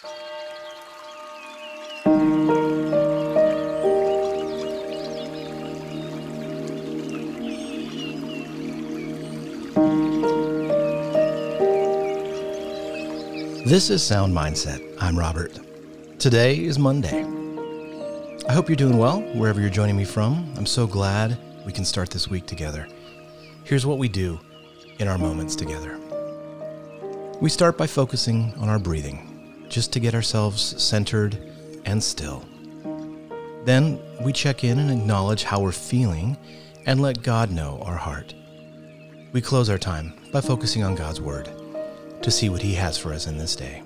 This is Sound Mindset. I'm Robert. Today is Monday. I hope you're doing well wherever you're joining me from. I'm so glad we can start this week together. Here's what we do in our moments together we start by focusing on our breathing, just to get ourselves centered and still. Then we check in and acknowledge how we're feeling and let God know our heart. We close our time by focusing on God's Word to see what He has for us in this day.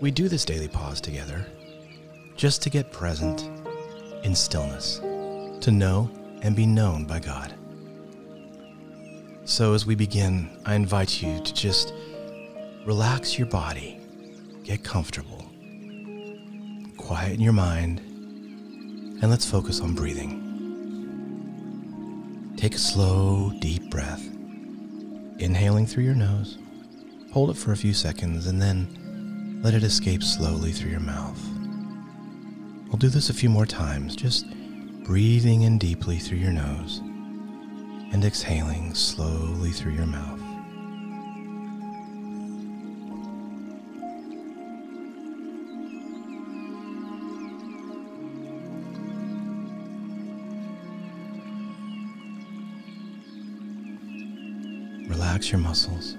We do this daily pause together just to get present in stillness, to know and be known by God. So, as we begin, I invite you to just relax your body, get comfortable, quieten your mind, and let's focus on breathing. Take a slow, deep breath, inhaling through your nose Hold it for a few seconds and then let it escape slowly through your mouth. We'll do this a few more times, just breathing in deeply through your nose and exhaling slowly through your mouth. Relax your muscles.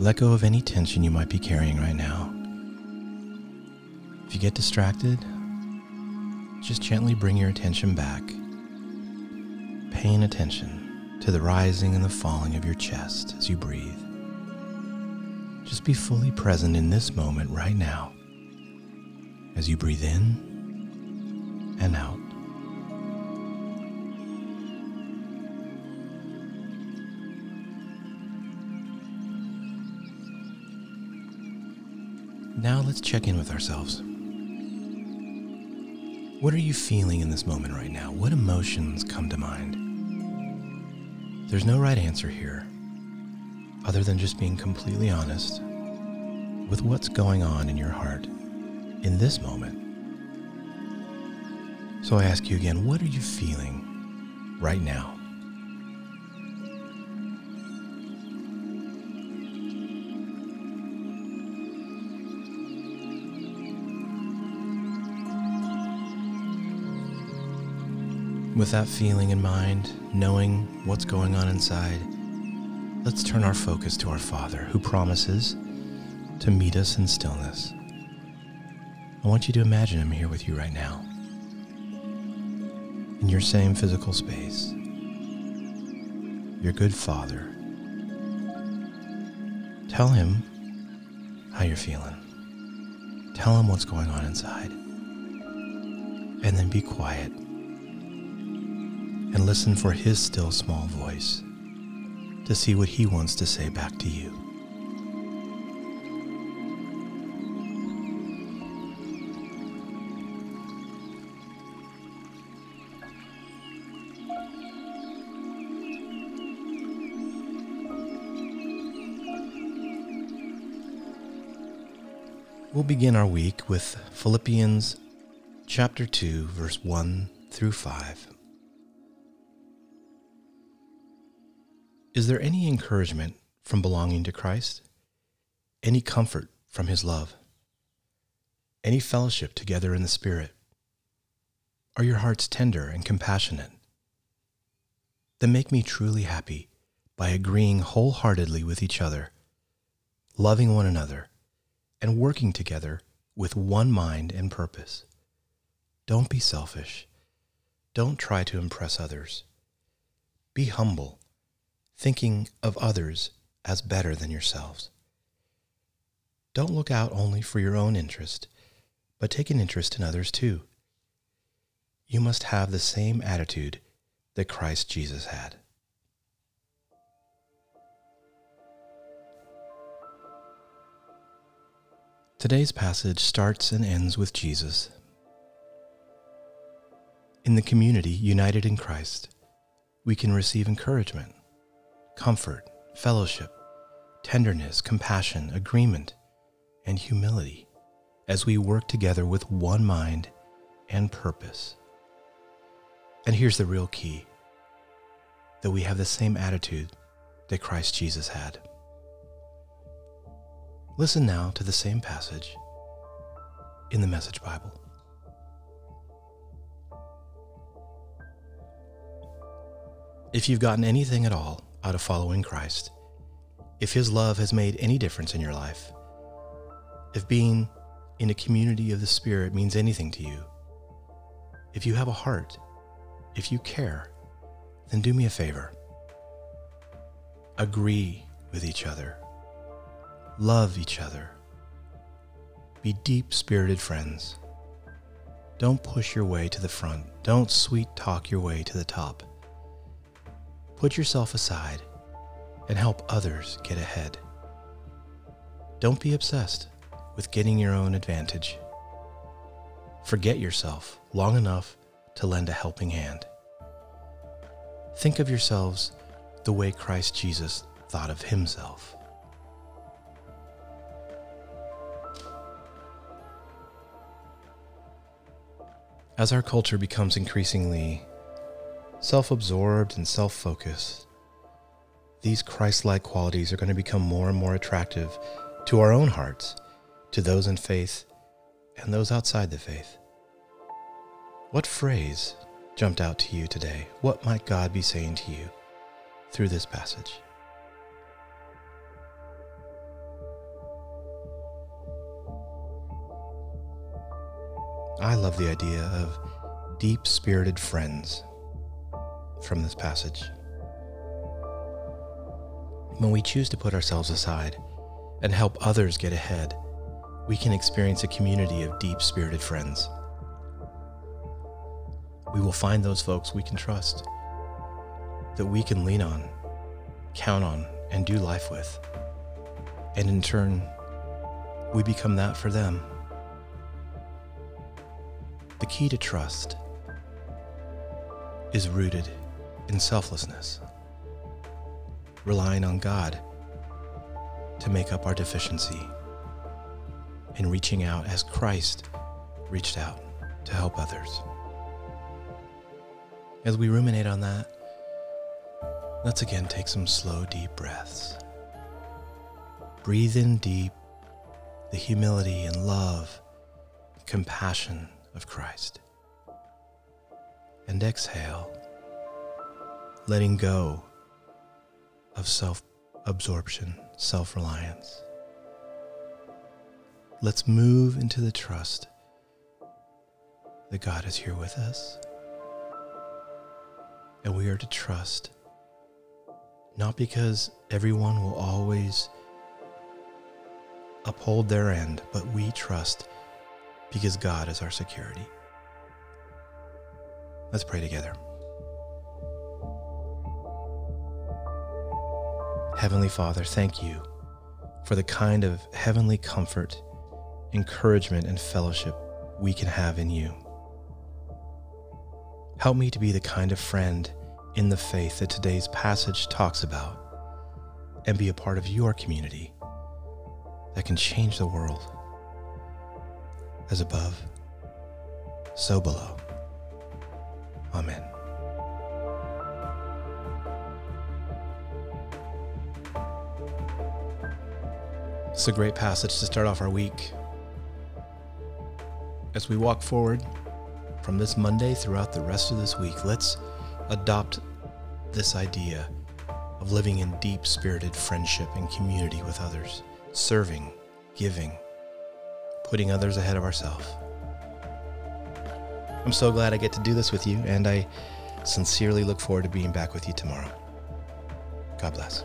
Let go of any tension you might be carrying right now. If you get distracted, just gently bring your attention back, paying attention to the rising and the falling of your chest as you breathe. Just be fully present in this moment right now as you breathe in Now let's check in with ourselves. What are you feeling in this moment right now? What emotions come to mind? There's no right answer here, other than just being completely honest with what's going on in your heart in this moment. So I ask you again, what are you feeling right now? With that feeling in mind, knowing what's going on inside, let's turn our focus to our Father who promises to meet us in stillness. I want you to imagine Him here with you right now, in your same physical space. Your good Father. Tell Him how you're feeling. Tell Him what's going on inside. And then be quiet and listen for His still small voice to see what He wants to say back to you. We'll begin our week with Philippians chapter 2, verse 1 through 5. Is there any encouragement from belonging to Christ? Any comfort from his love? Any fellowship together in the Spirit? Are your hearts tender and compassionate? Then make me truly happy by agreeing wholeheartedly with each other, loving one another, and working together with one mind and purpose. Don't be selfish. Don't try to impress others. Be humble thinking of others as better than yourselves. Don't look out only for your own interest, but take an interest in others too. You must have the same attitude that Christ Jesus had. Today's passage starts and ends with Jesus. In the community united in Christ, we can receive encouragement comfort, fellowship, tenderness, compassion, agreement, and humility as we work together with one mind and purpose. And here's the real key that we have the same attitude that Christ Jesus had. Listen now to the same passage in the Message Bible. If you've gotten anything at all out of following Christ, if His love has made any difference in your life, if being in a community of the Spirit means anything to you, if you have a heart, if you care, then do me a favor. Agree with each other. Love each other. Be deep spirited friends. Don't push your way to the front. Don't sweet talk your way to the top. Put yourself aside and help others get ahead. Don't be obsessed with getting your own advantage. Forget yourself long enough to lend a helping hand. Think of yourselves the way Christ Jesus thought of himself. As our culture becomes increasingly self absorbed and self focused, these Christ like qualities are going to become more and more attractive to our own hearts, to those in faith, and those outside the faith. What phrase jumped out to you today? What might God be saying to you through this passage? I love the idea of deep spirited friends from this passage. When we choose to put ourselves aside and help others get ahead, we can experience a community of deep spirited friends. We will find those folks we can trust, that we can lean on, count on, and do life with. And in turn, we become that for them. The key to trust is rooted in selflessness, relying on God to make up our deficiency, and reaching out as Christ reached out to help others. As we ruminate on that, let's again take some slow, deep breaths. Breathe in deep the humility and love, compassion of Christ. And exhale, letting go of self absorption, self reliance. Let's move into the trust that God is here with us. And we are to trust, not because everyone will always uphold their end, but we trust because God is our security. Let's pray together. Heavenly Father, thank you for the kind of heavenly comfort, encouragement, and fellowship we can have in you. Help me to be the kind of friend in the faith that today's passage talks about and be a part of your community that can change the world. As above, so below. Amen. It's a great passage to start off our week. As we walk forward from this Monday throughout the rest of this week, let's adopt this idea of living in deep spirited friendship and community with others, serving, giving, putting others ahead of ourselves. I'm so glad I get to do this with you, and I sincerely look forward to being back with you tomorrow. God bless.